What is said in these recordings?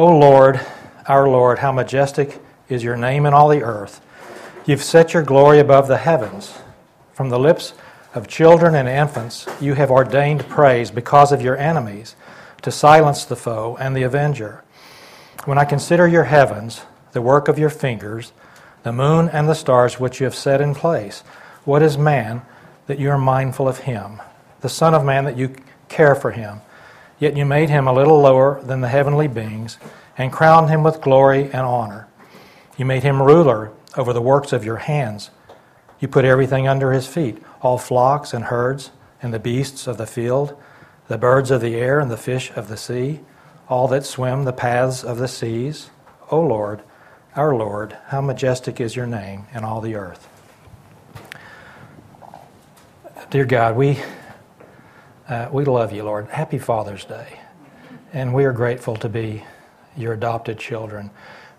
O Lord, our Lord, how majestic is your name in all the earth. You've set your glory above the heavens. From the lips of children and infants, you have ordained praise because of your enemies, to silence the foe and the avenger. When I consider your heavens, the work of your fingers, the moon and the stars which you have set in place, what is man that you are mindful of him? The Son of Man that you care for him. Yet you made him a little lower than the heavenly beings and crowned him with glory and honor. You made him ruler over the works of your hands. You put everything under his feet all flocks and herds, and the beasts of the field, the birds of the air, and the fish of the sea, all that swim the paths of the seas. O Lord, our Lord, how majestic is your name in all the earth. Dear God, we, uh, we love you, Lord. Happy Father's Day. And we are grateful to be your adopted children.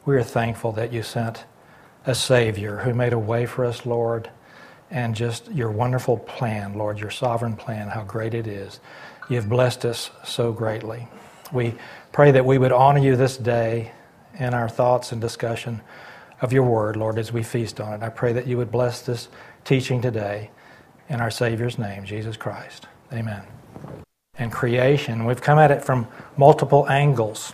We are thankful that you sent a Savior who made a way for us, Lord, and just your wonderful plan, Lord, your sovereign plan, how great it is. You've blessed us so greatly. We pray that we would honor you this day in our thoughts and discussion of your word, Lord, as we feast on it. I pray that you would bless this teaching today in our Savior's name, Jesus Christ. Amen. And creation, we've come at it from multiple angles.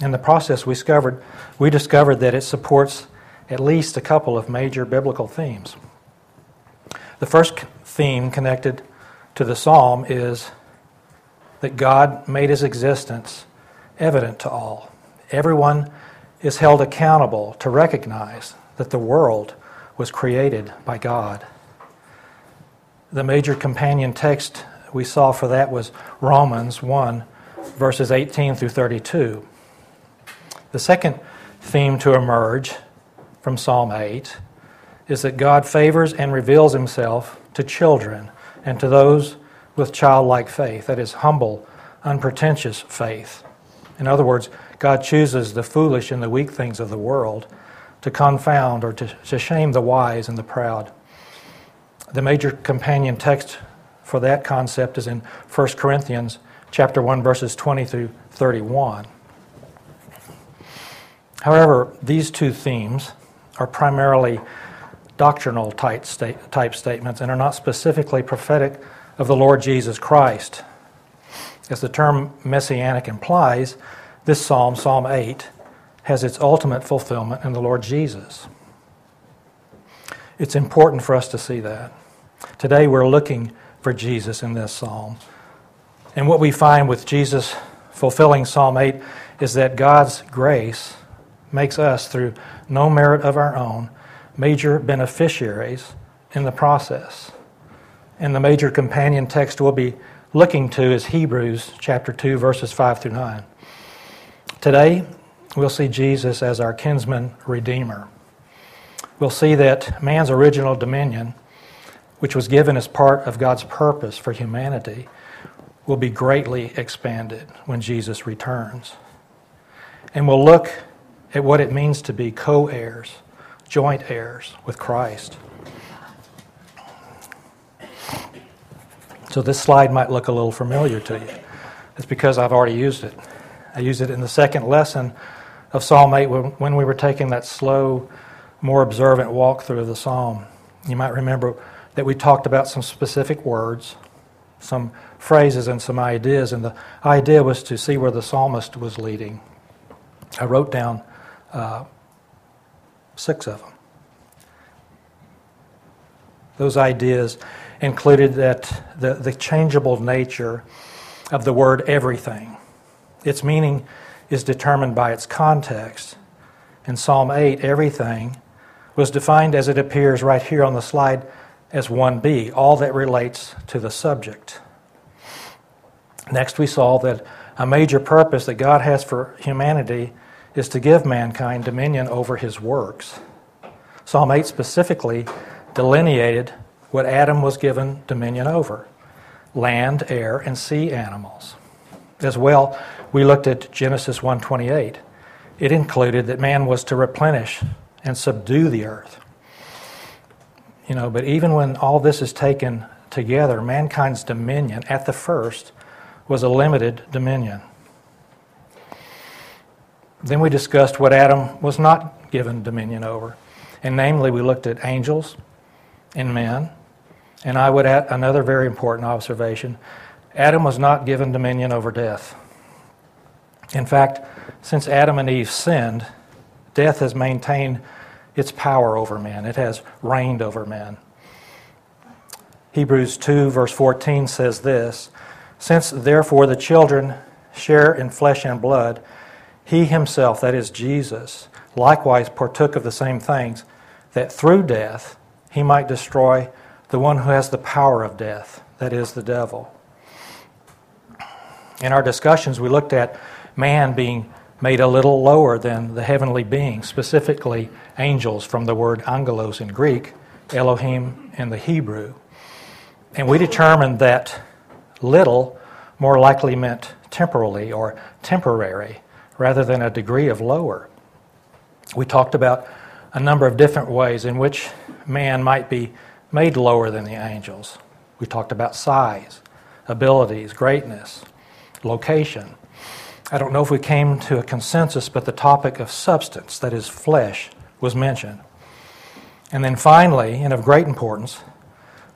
In the process, we discovered, we discovered that it supports at least a couple of major biblical themes. The first theme connected to the psalm is that God made his existence evident to all. Everyone is held accountable to recognize that the world was created by God. The major companion text we saw for that was Romans 1, verses 18 through 32. The second theme to emerge from Psalm 8 is that God favors and reveals himself to children and to those with childlike faith, that is, humble, unpretentious faith. In other words, God chooses the foolish and the weak things of the world to confound or to, to shame the wise and the proud. The major companion text for that concept is in 1 Corinthians chapter 1 verses 20 through 31. However, these two themes are primarily doctrinal type, type statements and are not specifically prophetic of the Lord Jesus Christ. As the term messianic implies, this psalm, Psalm 8, has its ultimate fulfillment in the Lord Jesus. It's important for us to see that. Today we're looking for Jesus in this psalm. And what we find with Jesus fulfilling Psalm 8 is that God's grace makes us, through no merit of our own, major beneficiaries in the process. And the major companion text we'll be looking to is Hebrews chapter 2, verses 5 through 9. Today, we'll see Jesus as our kinsman redeemer. We'll see that man's original dominion, which was given as part of God's purpose for humanity, will be greatly expanded when Jesus returns. And we'll look at what it means to be co heirs, joint heirs with Christ. So this slide might look a little familiar to you. It's because I've already used it. I used it in the second lesson of Psalm 8 when we were taking that slow, more observant walk through the psalm. You might remember that we talked about some specific words, some phrases, and some ideas, and the idea was to see where the psalmist was leading. I wrote down uh, six of them. Those ideas included that the, the changeable nature of the word everything. Its meaning is determined by its context. In Psalm 8, everything was defined as it appears right here on the slide as 1b, all that relates to the subject. Next, we saw that a major purpose that God has for humanity is to give mankind dominion over his works. Psalm 8 specifically delineated what Adam was given dominion over land, air, and sea animals. As well, we looked at Genesis 1:28. It included that man was to replenish and subdue the earth. You know, but even when all this is taken together, mankind's dominion at the first was a limited dominion. Then we discussed what Adam was not given dominion over. And namely, we looked at angels and men. And I would add another very important observation Adam was not given dominion over death. In fact, since Adam and Eve sinned, death has maintained its power over men, it has reigned over men. Hebrews 2, verse 14 says this Since therefore the children share in flesh and blood, he himself, that is Jesus, likewise partook of the same things, that through death he might destroy the one who has the power of death, that is, the devil. In our discussions, we looked at man being made a little lower than the heavenly beings, specifically angels from the word angelos in Greek, Elohim in the Hebrew. And we determined that little more likely meant temporally or temporary rather than a degree of lower. We talked about a number of different ways in which man might be made lower than the angels. We talked about size, abilities, greatness, location. I don't know if we came to a consensus, but the topic of substance, that is, flesh, was mentioned. And then finally, and of great importance,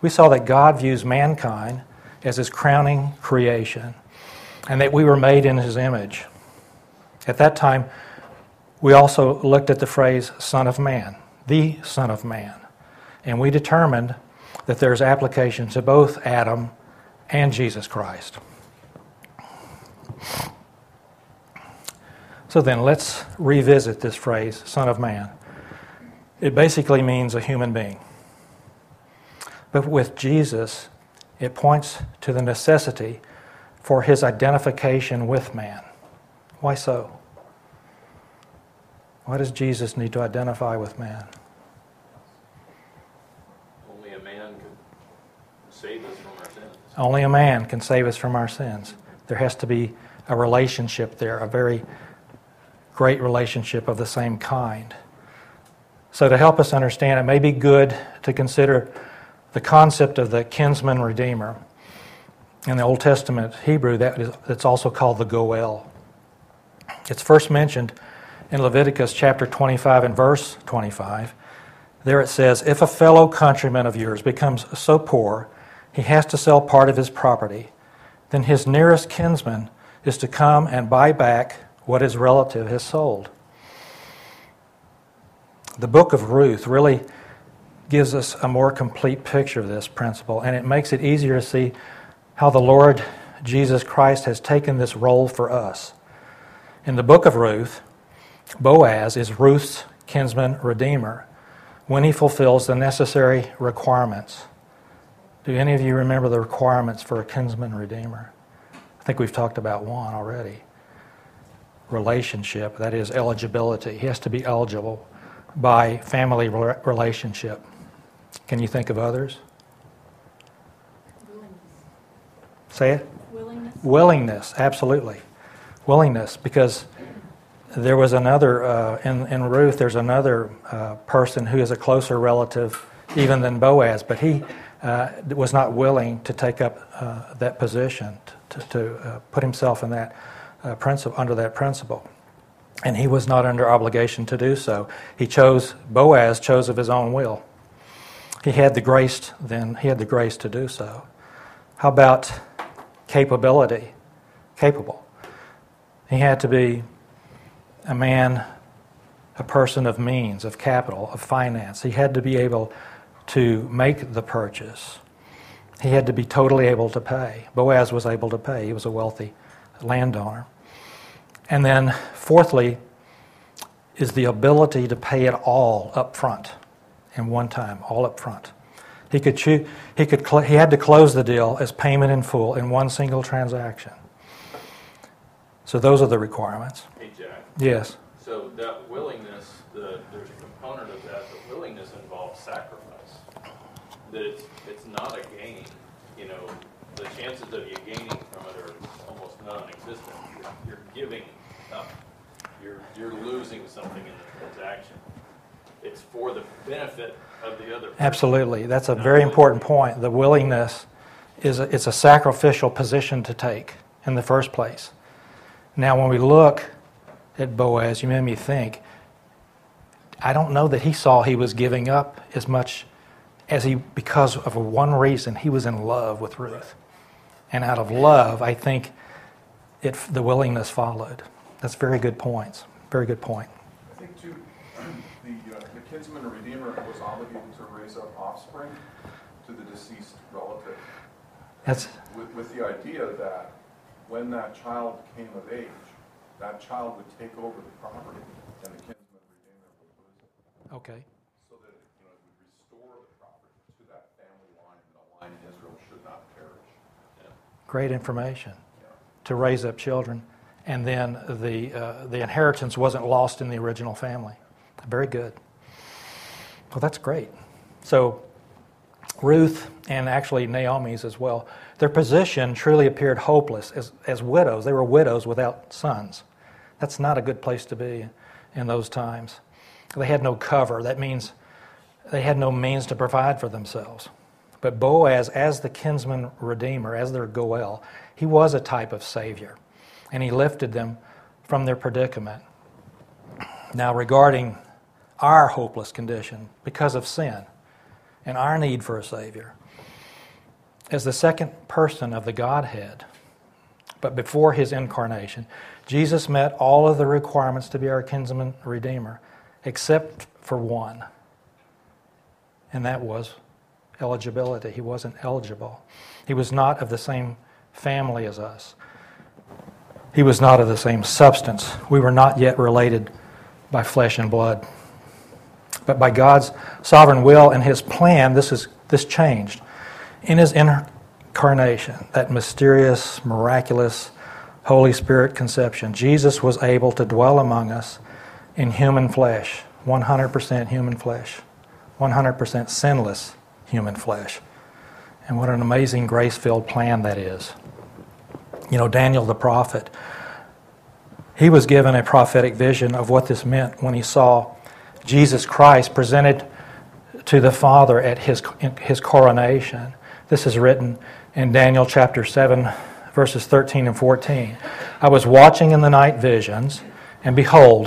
we saw that God views mankind as his crowning creation and that we were made in his image. At that time, we also looked at the phrase Son of Man, the Son of Man. And we determined that there's application to both Adam and Jesus Christ. So then, let's revisit this phrase, Son of Man. It basically means a human being. But with Jesus, it points to the necessity for his identification with man. Why so? Why does Jesus need to identify with man? Only a man can save us from our sins. Only a man can save us from our sins. There has to be a relationship there, a very great relationship of the same kind. So, to help us understand, it may be good to consider the concept of the kinsman redeemer. In the Old Testament Hebrew, that is, it's also called the Goel. It's first mentioned in Leviticus chapter 25 and verse 25. There it says, If a fellow countryman of yours becomes so poor he has to sell part of his property, then his nearest kinsman is to come and buy back what his relative has sold. The book of Ruth really gives us a more complete picture of this principle, and it makes it easier to see how the Lord Jesus Christ has taken this role for us. In the book of Ruth, Boaz is Ruth's kinsman redeemer when he fulfills the necessary requirements. Do any of you remember the requirements for a kinsman redeemer? I think we've talked about one already. Relationship, that is eligibility. He has to be eligible by family relationship. Can you think of others? Willingness. Say it. Willingness. Willingness, absolutely. Willingness, because there was another, uh, in, in Ruth, there's another uh, person who is a closer relative even than Boaz, but he uh, was not willing to take up uh, that position, to, to uh, put himself in that uh, principle, under that principle. And he was not under obligation to do so. He chose, Boaz chose of his own will. He had the grace then, he had the grace to do so. How about capability? Capable. He had to be a man, a person of means, of capital, of finance. He had to be able to make the purchase. He had to be totally able to pay. Boaz was able to pay, he was a wealthy landowner. And then, fourthly, is the ability to pay it all up front in one time, all up front. He could, choose, he, could cl- he had to close the deal as payment in full in one single transaction. So those are the requirements. Hey, Jack. Yes. So that willingness, the, there's a component of that. The willingness involves sacrifice. That it's it's not a gain. You know, the chances of you gaining from it are almost non-existent. You're, you're giving up. You're losing something in the transaction. It's for the benefit of the other. person. Absolutely. That's a Not very important point. The willingness is a, it's a sacrificial position to take in the first place. Now, when we look at Boaz, you made me think. I don't know that he saw he was giving up as much as he, because of one reason, he was in love with Ruth. And out of love, I think it, the willingness followed. That's very good points. Very good point. I think, too, the, uh, the kinsman redeemer was obligated to raise up offspring to the deceased relative. That's, with, with the idea that when that child came of age, that child would take over the property and the kinsman redeemer would lose it. okay. So that it, you know, it would restore the property to that family line, and the line in Israel should not perish. Great information Yeah. to raise up children. And then the, uh, the inheritance wasn't lost in the original family. Very good. Well, that's great. So, Ruth and actually Naomi's as well, their position truly appeared hopeless as, as widows. They were widows without sons. That's not a good place to be in those times. They had no cover. That means they had no means to provide for themselves. But Boaz, as the kinsman redeemer, as their Goel, he was a type of savior, and he lifted them from their predicament. Now, regarding our hopeless condition because of sin and our need for a savior, as the second person of the Godhead, but before his incarnation, Jesus met all of the requirements to be our kinsman redeemer, except for one, and that was eligibility. He wasn't eligible. He was not of the same family as us. He was not of the same substance. We were not yet related by flesh and blood. But by God's sovereign will and His plan, this, is, this changed. In His incarnation, that mysterious, miraculous, Holy Spirit conception, Jesus was able to dwell among us in human flesh, 100% human flesh, 100% sinless human flesh. And what an amazing grace filled plan that is. You know, Daniel the prophet, he was given a prophetic vision of what this meant when he saw Jesus Christ presented to the Father at his, his coronation. This is written in Daniel chapter 7, verses 13 and 14. I was watching in the night visions, and behold,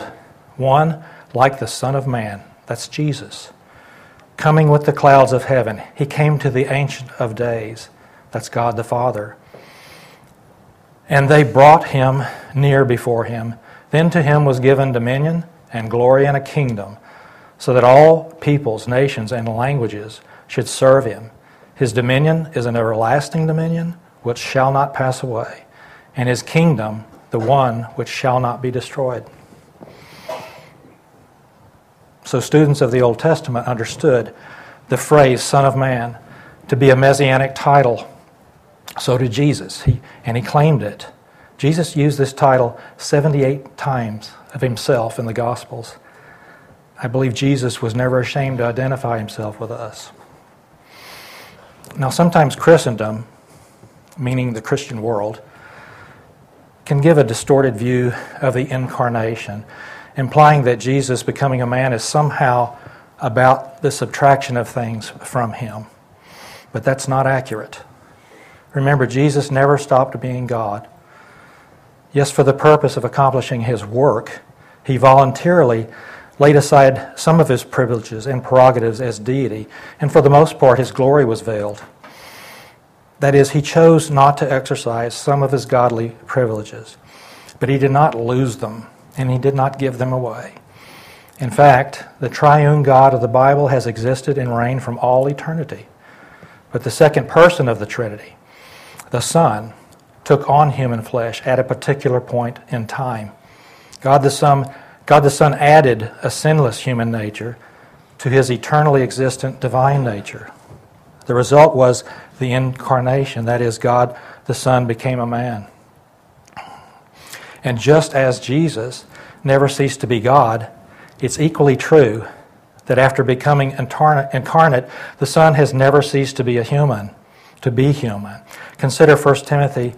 one like the Son of Man, that's Jesus, coming with the clouds of heaven. He came to the Ancient of Days, that's God the Father. And they brought him near before him. Then to him was given dominion and glory and a kingdom, so that all peoples, nations, and languages should serve him. His dominion is an everlasting dominion which shall not pass away, and his kingdom the one which shall not be destroyed. So, students of the Old Testament understood the phrase Son of Man to be a messianic title. So did Jesus, he, and he claimed it. Jesus used this title 78 times of himself in the Gospels. I believe Jesus was never ashamed to identify himself with us. Now, sometimes Christendom, meaning the Christian world, can give a distorted view of the incarnation, implying that Jesus becoming a man is somehow about the subtraction of things from him. But that's not accurate. Remember, Jesus never stopped being God. Yes, for the purpose of accomplishing his work, he voluntarily laid aside some of his privileges and prerogatives as deity, and for the most part, his glory was veiled. That is, he chose not to exercise some of his godly privileges, but he did not lose them, and he did not give them away. In fact, the triune God of the Bible has existed and reigned from all eternity. But the second person of the Trinity, the Son, took on human flesh at a particular point in time. God the Son, God the Son added a sinless human nature to his eternally existent divine nature. The result was the incarnation, that is, God the Son became a man. And just as Jesus never ceased to be God, it's equally true that after becoming incarnate, the Son has never ceased to be a human, to be human. Consider 1 Timothy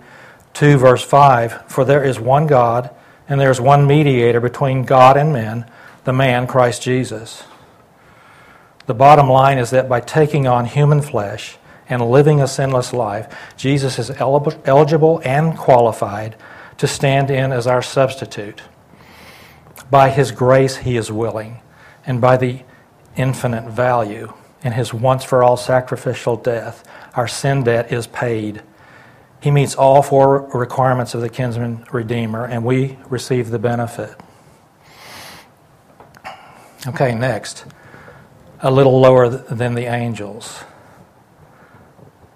2, verse 5 For there is one God, and there is one mediator between God and men, the man Christ Jesus. The bottom line is that by taking on human flesh and living a sinless life, Jesus is eligible and qualified to stand in as our substitute. By his grace, he is willing, and by the infinite value in his once for all sacrificial death, our sin debt is paid. He meets all four requirements of the kinsman redeemer, and we receive the benefit. Okay, next. A little lower than the angels.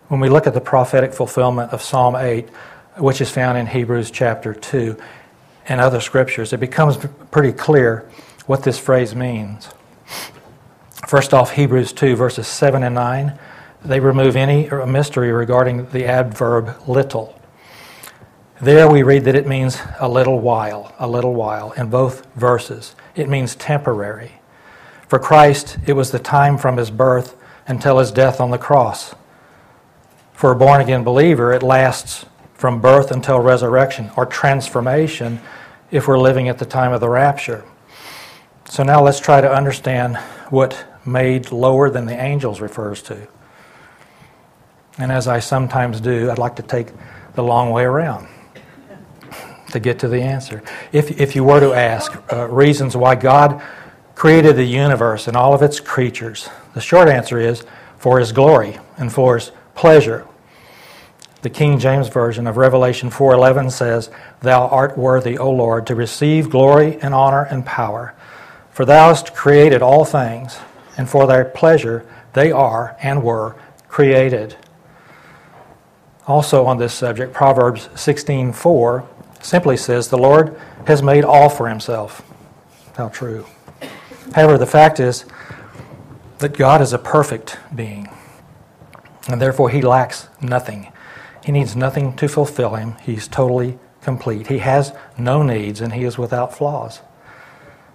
When we look at the prophetic fulfillment of Psalm 8, which is found in Hebrews chapter 2 and other scriptures, it becomes pretty clear what this phrase means. First off, Hebrews 2, verses 7 and 9, they remove any mystery regarding the adverb little. There we read that it means a little while, a little while, in both verses. It means temporary. For Christ, it was the time from his birth until his death on the cross. For a born again believer, it lasts from birth until resurrection or transformation if we're living at the time of the rapture. So now let's try to understand what made lower than the angels refers to. And as I sometimes do, I'd like to take the long way around to get to the answer. If, if you were to ask uh, reasons why God created the universe and all of its creatures, the short answer is for His glory and for His pleasure. The King James Version of Revelation 4:11 says, "Thou art worthy, O Lord, to receive glory and honor and power, for thou hast created all things, and for thy pleasure they are and were created." Also on this subject, Proverbs 16:4 simply says, "The Lord has made all for himself." How true. However, the fact is that God is a perfect being, and therefore he lacks nothing. He needs nothing to fulfill him. He's totally complete. He has no needs, and he is without flaws.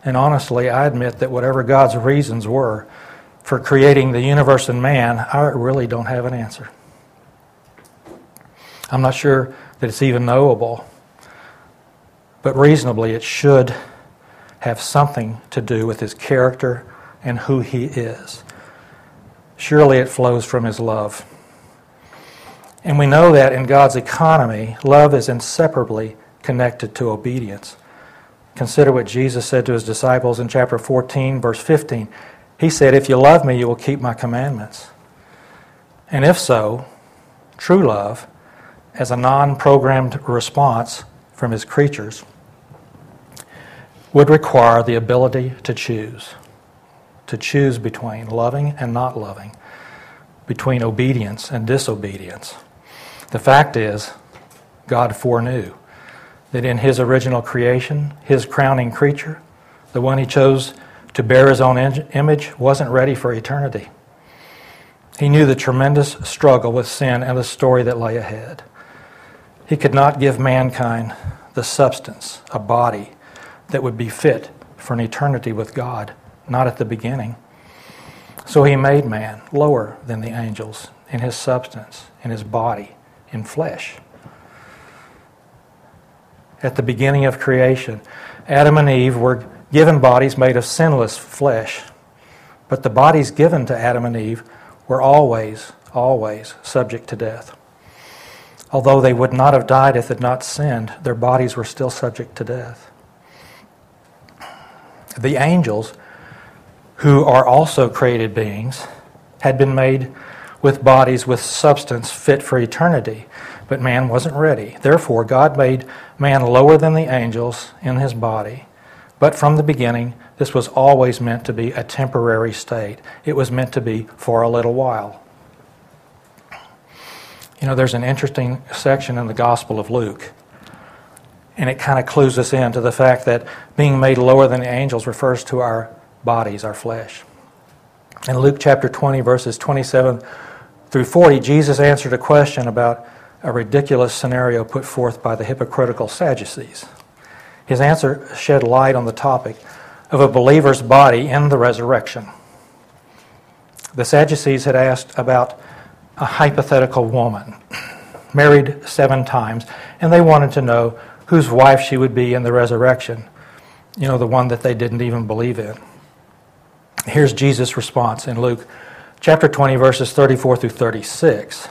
And honestly, I admit that whatever God's reasons were for creating the universe and man, I really don't have an answer. I'm not sure that it's even knowable, but reasonably it should have something to do with his character and who he is. Surely it flows from his love. And we know that in God's economy, love is inseparably connected to obedience. Consider what Jesus said to his disciples in chapter 14, verse 15. He said, If you love me, you will keep my commandments. And if so, true love as a non programmed response from his creatures would require the ability to choose, to choose between loving and not loving, between obedience and disobedience. The fact is, God foreknew that in his original creation, his crowning creature, the one he chose to bear his own image, wasn't ready for eternity. He knew the tremendous struggle with sin and the story that lay ahead. He could not give mankind the substance, a body, that would be fit for an eternity with God, not at the beginning. So he made man lower than the angels in his substance, in his body, in flesh. At the beginning of creation, Adam and Eve were given bodies made of sinless flesh, but the bodies given to Adam and Eve were always, always subject to death. Although they would not have died if they had not sinned, their bodies were still subject to death. The angels, who are also created beings, had been made with bodies with substance fit for eternity, but man wasn't ready. Therefore, God made man lower than the angels in his body. But from the beginning, this was always meant to be a temporary state. It was meant to be for a little while. You know, there's an interesting section in the Gospel of Luke, and it kind of clues us in to the fact that being made lower than the angels refers to our bodies, our flesh. In Luke chapter 20, verses 27 through 40, Jesus answered a question about a ridiculous scenario put forth by the hypocritical Sadducees. His answer shed light on the topic of a believer's body in the resurrection. The Sadducees had asked about a hypothetical woman, married seven times, and they wanted to know whose wife she would be in the resurrection. You know, the one that they didn't even believe in. Here's Jesus' response in Luke chapter 20, verses 34 through 36.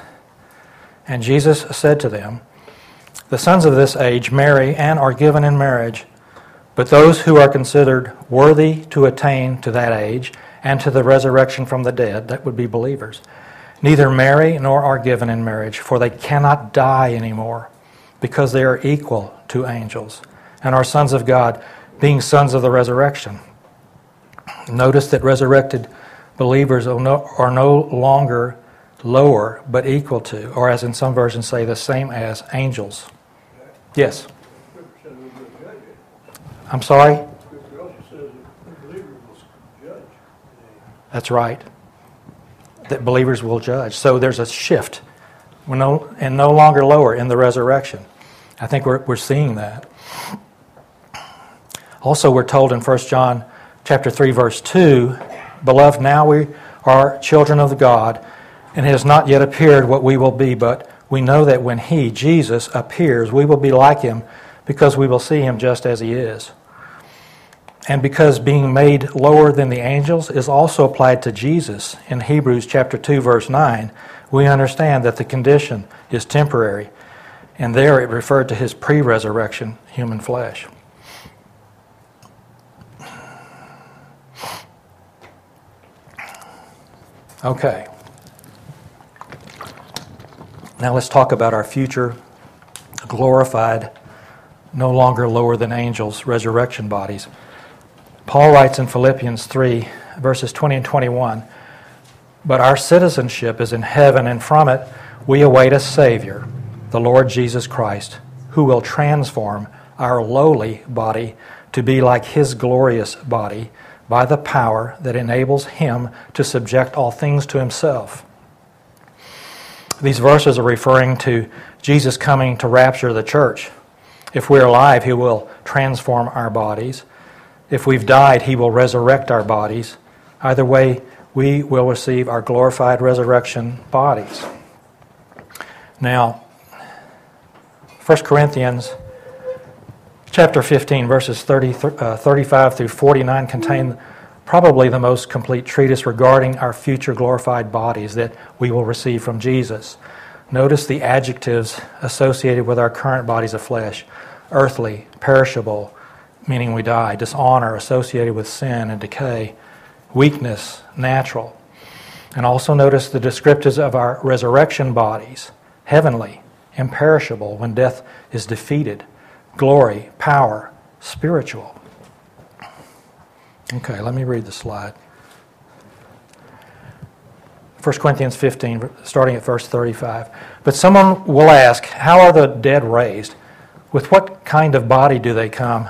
And Jesus said to them, The sons of this age marry and are given in marriage But those who are considered worthy to attain to that age and to the resurrection from the dead, that would be believers, neither marry nor are given in marriage, for they cannot die anymore, because they are equal to angels and are sons of God, being sons of the resurrection. Notice that resurrected believers are no, are no longer lower, but equal to, or as in some versions say, the same as angels. Yes. I'm sorry? That's right. That believers will judge. So there's a shift. We're no, and no longer lower in the resurrection. I think we're, we're seeing that. Also, we're told in 1 John chapter 3, verse 2, Beloved, now we are children of God, and it has not yet appeared what we will be, but we know that when He, Jesus, appears, we will be like Him because we will see Him just as He is. And because being made lower than the angels is also applied to Jesus in Hebrews chapter 2 verse 9, we understand that the condition is temporary. And there it referred to his pre-resurrection human flesh. Okay. Now let's talk about our future glorified, no longer lower than angels, resurrection bodies. Paul writes in Philippians 3, verses 20 and 21 But our citizenship is in heaven, and from it we await a Savior, the Lord Jesus Christ, who will transform our lowly body to be like His glorious body by the power that enables Him to subject all things to Himself. These verses are referring to Jesus coming to rapture the church. If we're alive, He will transform our bodies. If we've died, he will resurrect our bodies. Either way, we will receive our glorified resurrection bodies. Now, 1 Corinthians chapter 15, verses 30, uh, 35 through 49 contain probably the most complete treatise regarding our future glorified bodies that we will receive from Jesus. Notice the adjectives associated with our current bodies of flesh earthly, perishable, meaning we die, dishonor associated with sin and decay, weakness, natural. And also notice the descriptives of our resurrection bodies heavenly, imperishable when death is defeated, glory, power, spiritual. Okay, let me read the slide. 1 Corinthians 15, starting at verse 35. But someone will ask, How are the dead raised? With what kind of body do they come?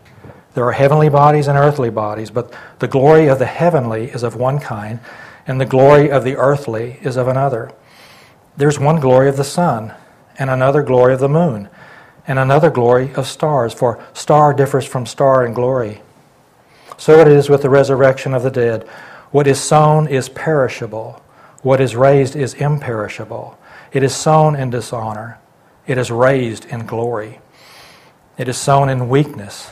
There are heavenly bodies and earthly bodies, but the glory of the heavenly is of one kind, and the glory of the earthly is of another. There's one glory of the sun, and another glory of the moon, and another glory of stars, for star differs from star in glory. So it is with the resurrection of the dead. What is sown is perishable, what is raised is imperishable. It is sown in dishonor, it is raised in glory. It is sown in weakness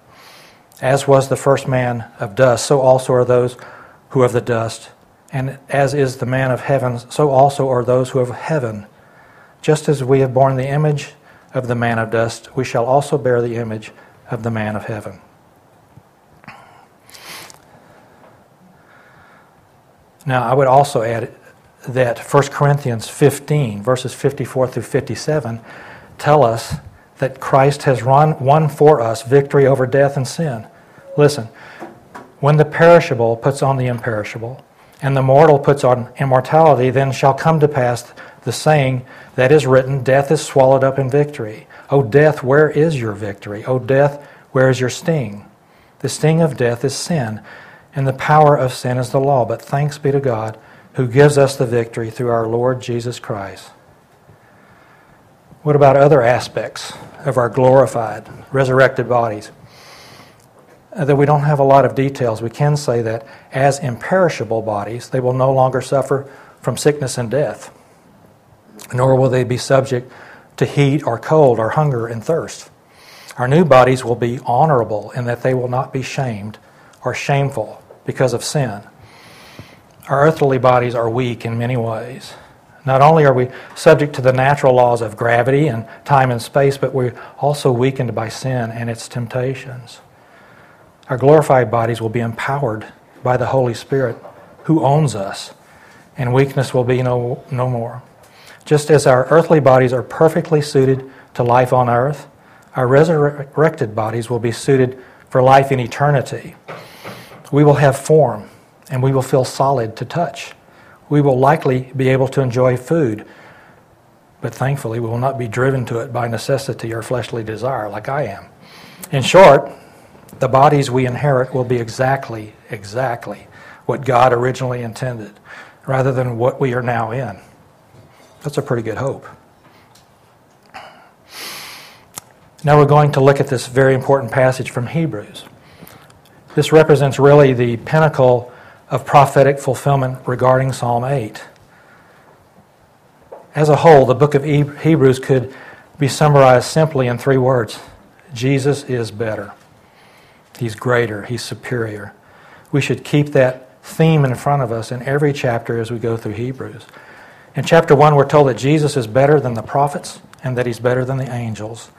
As was the first man of dust, so also are those who of the dust. And as is the man of heaven, so also are those who of heaven. Just as we have borne the image of the man of dust, we shall also bear the image of the man of heaven. Now, I would also add that 1 Corinthians 15, verses 54 through 57, tell us that Christ has run, won for us victory over death and sin. Listen, when the perishable puts on the imperishable, and the mortal puts on immortality, then shall come to pass the saying that is written Death is swallowed up in victory. O death, where is your victory? O death, where is your sting? The sting of death is sin, and the power of sin is the law. But thanks be to God who gives us the victory through our Lord Jesus Christ. What about other aspects of our glorified, resurrected bodies? Uh, that we don't have a lot of details. We can say that as imperishable bodies, they will no longer suffer from sickness and death, nor will they be subject to heat or cold or hunger and thirst. Our new bodies will be honorable in that they will not be shamed or shameful because of sin. Our earthly bodies are weak in many ways. Not only are we subject to the natural laws of gravity and time and space, but we're also weakened by sin and its temptations. Our glorified bodies will be empowered by the Holy Spirit who owns us, and weakness will be no, no more. Just as our earthly bodies are perfectly suited to life on earth, our resurrected bodies will be suited for life in eternity. We will have form, and we will feel solid to touch. We will likely be able to enjoy food, but thankfully we will not be driven to it by necessity or fleshly desire like I am. In short, the bodies we inherit will be exactly, exactly what God originally intended, rather than what we are now in. That's a pretty good hope. Now we're going to look at this very important passage from Hebrews. This represents really the pinnacle of prophetic fulfillment regarding Psalm 8. As a whole, the book of Hebrews could be summarized simply in three words Jesus is better. He's greater. He's superior. We should keep that theme in front of us in every chapter as we go through Hebrews. In chapter 1, we're told that Jesus is better than the prophets and that he's better than the angels.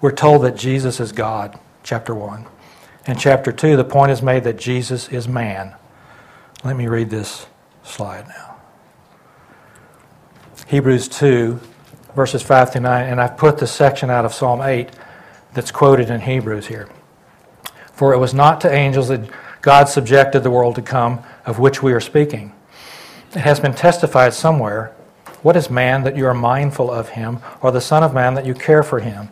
We're told that Jesus is God, chapter 1. In chapter 2, the point is made that Jesus is man. Let me read this slide now. Hebrews 2, verses 5 through 9, and I've put the section out of Psalm 8 that's quoted in Hebrews here. For it was not to angels that God subjected the world to come, of which we are speaking. It has been testified somewhere what is man that you are mindful of him, or the Son of Man that you care for him?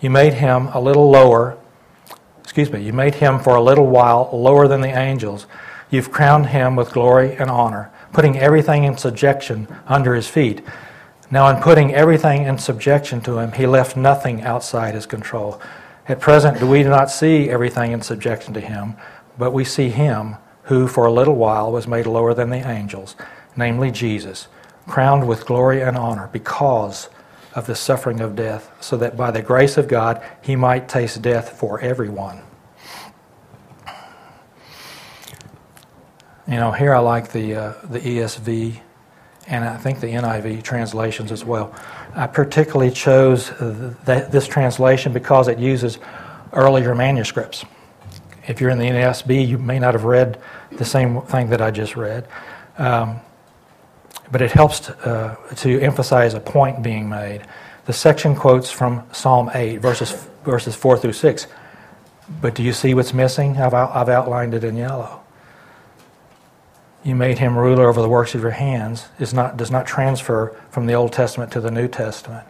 You made him a little lower, excuse me, you made him for a little while lower than the angels. You've crowned him with glory and honor, putting everything in subjection under his feet. Now, in putting everything in subjection to him, he left nothing outside his control. At present, we do not see everything in subjection to him, but we see him who for a little while was made lower than the angels, namely Jesus crowned with glory and honor because of the suffering of death, so that by the grace of God he might taste death for everyone. You know, here I like the, uh, the ESV and I think the NIV translations as well. I particularly chose that, this translation because it uses earlier manuscripts. If you're in the NASB, you may not have read the same thing that I just read. Um, but it helps to, uh, to emphasize a point being made. The section quotes from Psalm 8, verses, verses 4 through 6. But do you see what's missing? I've, I've outlined it in yellow. You made him ruler over the works of your hands is not, does not transfer from the Old Testament to the New Testament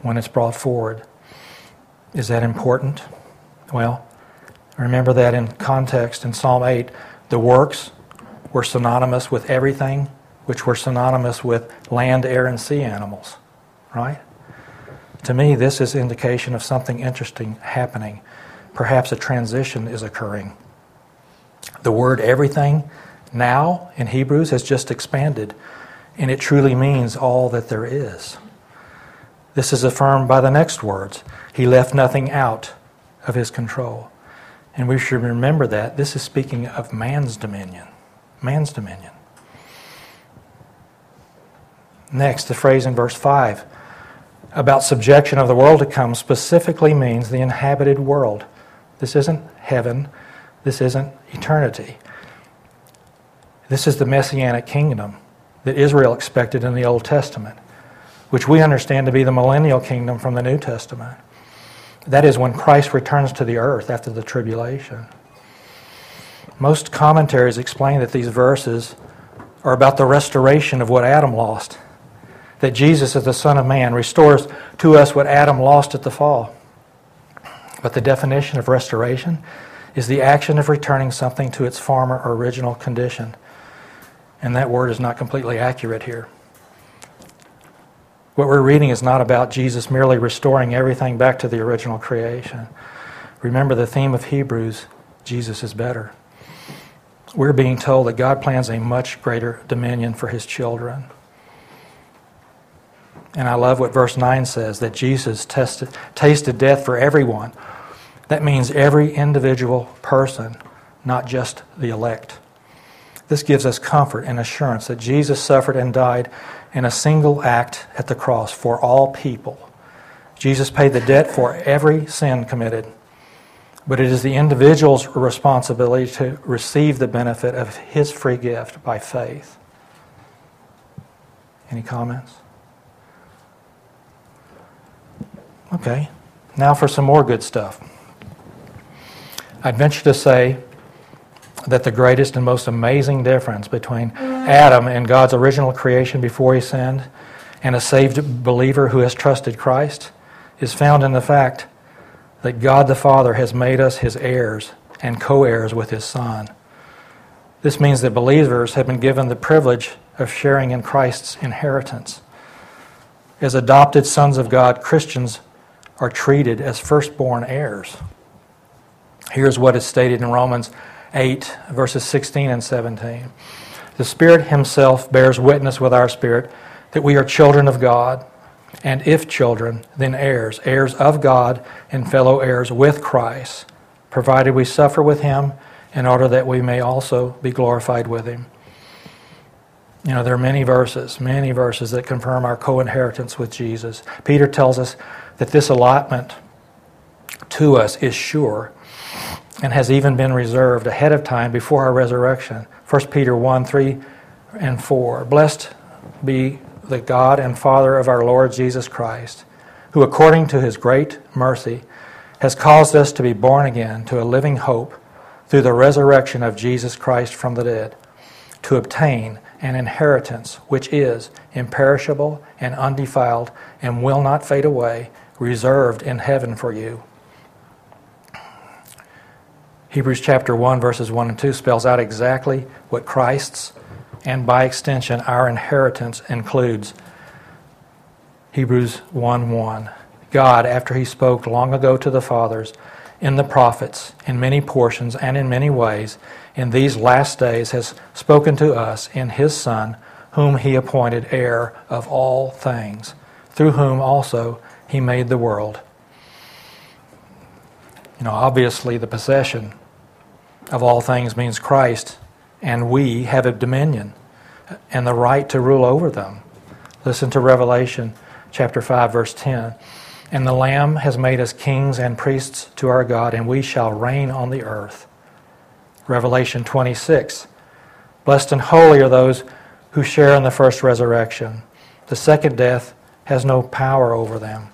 when it's brought forward. Is that important? Well, remember that in context in Psalm 8, the works were synonymous with everything which were synonymous with land, air, and sea animals, right? To me, this is indication of something interesting happening. Perhaps a transition is occurring. The word everything now in Hebrews has just expanded, and it truly means all that there is. This is affirmed by the next words He left nothing out of His control. And we should remember that this is speaking of man's dominion. Man's dominion. Next, the phrase in verse 5 about subjection of the world to come specifically means the inhabited world. This isn't heaven, this isn't eternity. This is the messianic kingdom that Israel expected in the Old Testament, which we understand to be the millennial kingdom from the New Testament. That is when Christ returns to the earth after the tribulation. Most commentaries explain that these verses are about the restoration of what Adam lost. That Jesus, as the Son of Man, restores to us what Adam lost at the fall. But the definition of restoration is the action of returning something to its former original condition. And that word is not completely accurate here. What we're reading is not about Jesus merely restoring everything back to the original creation. Remember the theme of Hebrews Jesus is better. We're being told that God plans a much greater dominion for his children. And I love what verse 9 says that Jesus tested, tasted death for everyone. That means every individual person, not just the elect. This gives us comfort and assurance that Jesus suffered and died in a single act at the cross for all people. Jesus paid the debt for every sin committed. But it is the individual's responsibility to receive the benefit of his free gift by faith. Any comments? Okay, now for some more good stuff. I'd venture to say that the greatest and most amazing difference between Adam and God's original creation before he sinned and a saved believer who has trusted Christ is found in the fact that God the Father has made us his heirs and co heirs with his Son. This means that believers have been given the privilege of sharing in Christ's inheritance. As adopted sons of God, Christians are treated as firstborn heirs. Here's what is stated in Romans 8, verses 16 and 17. The Spirit Himself bears witness with our spirit that we are children of God, and if children, then heirs, heirs of God and fellow heirs with Christ, provided we suffer with Him in order that we may also be glorified with Him. You know, there are many verses, many verses that confirm our co inheritance with Jesus. Peter tells us that this allotment to us is sure and has even been reserved ahead of time before our resurrection. 1 Peter 1 3 and 4. Blessed be the God and Father of our Lord Jesus Christ, who according to his great mercy has caused us to be born again to a living hope through the resurrection of Jesus Christ from the dead, to obtain an inheritance which is imperishable and undefiled and will not fade away, reserved in heaven for you. Hebrews chapter 1, verses 1 and 2 spells out exactly what Christ's and by extension our inheritance includes. Hebrews 1 1. God, after he spoke long ago to the fathers in the prophets, in many portions and in many ways, in these last days has spoken to us in his Son, whom he appointed heir of all things, through whom also he made the world. You know, obviously, the possession of all things means Christ, and we have a dominion and the right to rule over them. Listen to Revelation chapter 5 verse 10. And the lamb has made us kings and priests to our God, and we shall reign on the earth. Revelation 26. Blessed and holy are those who share in the first resurrection. The second death has no power over them,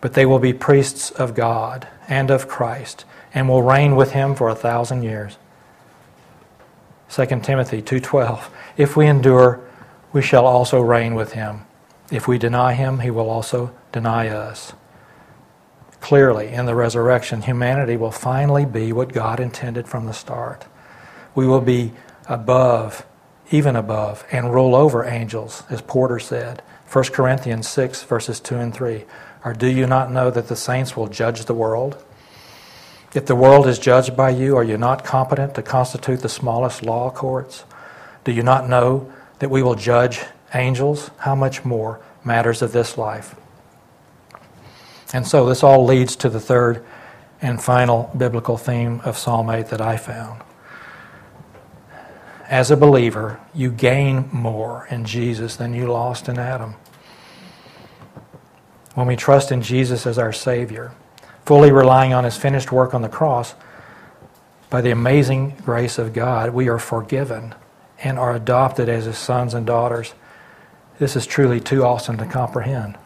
but they will be priests of God and of Christ and will reign with him for a thousand years. 2 Timothy 2:12 If we endure we shall also reign with him. If we deny him he will also deny us. Clearly in the resurrection humanity will finally be what God intended from the start. We will be above even above and rule over angels as Porter said. 1 Corinthians 6 verses 2 and 3 or do you not know that the saints will judge the world if the world is judged by you, are you not competent to constitute the smallest law courts? Do you not know that we will judge angels? How much more matters of this life? And so this all leads to the third and final biblical theme of Psalm 8 that I found. As a believer, you gain more in Jesus than you lost in Adam. When we trust in Jesus as our Savior, fully relying on his finished work on the cross, by the amazing grace of God, we are forgiven and are adopted as his sons and daughters. This is truly too awesome to comprehend.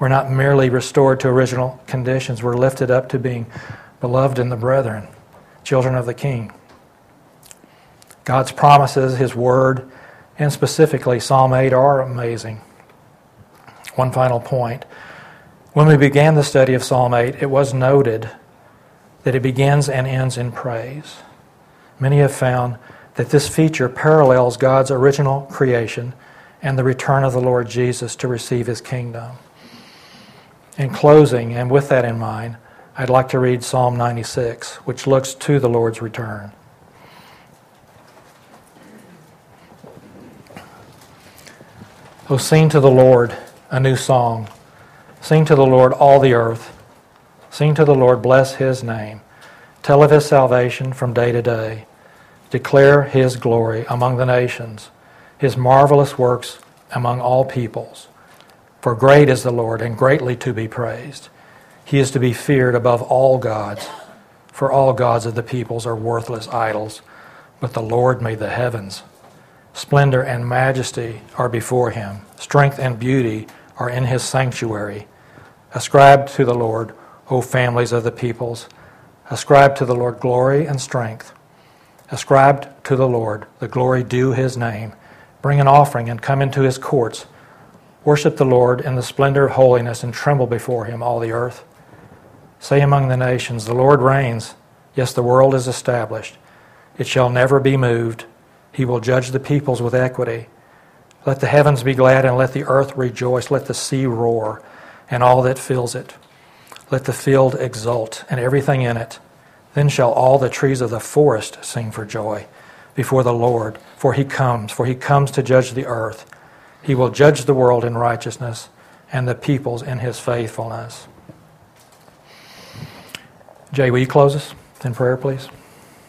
We're not merely restored to original conditions, we're lifted up to being beloved in the brethren, children of the King. God's promises, His Word, and specifically Psalm 8 are amazing. One final point. When we began the study of Psalm 8, it was noted that it begins and ends in praise. Many have found that this feature parallels God's original creation and the return of the Lord Jesus to receive his kingdom. In closing, and with that in mind, I'd like to read Psalm 96, which looks to the Lord's return. Oh, sing to the Lord a new song. Sing to the Lord all the earth. Sing to the Lord, bless his name. Tell of his salvation from day to day. Declare his glory among the nations, his marvelous works among all peoples. For great is the Lord and greatly to be praised. He is to be feared above all gods, for all gods of the peoples are worthless idols, but the Lord made the heavens. Splendor and majesty are before him, strength and beauty are in his sanctuary. Ascribe to the Lord, O families of the peoples. Ascribe to the Lord glory and strength. Ascribe to the Lord the glory due his name. Bring an offering and come into his courts. Worship the Lord in the splendor of holiness and tremble before him, all the earth. Say among the nations, The Lord reigns. Yes, the world is established. It shall never be moved. He will judge the peoples with equity. Let the heavens be glad and let the earth rejoice. Let the sea roar and all that fills it. Let the field exult and everything in it. Then shall all the trees of the forest sing for joy before the Lord, for he comes, for he comes to judge the earth. He will judge the world in righteousness and the peoples in his faithfulness. Jay, will you close us in prayer, please?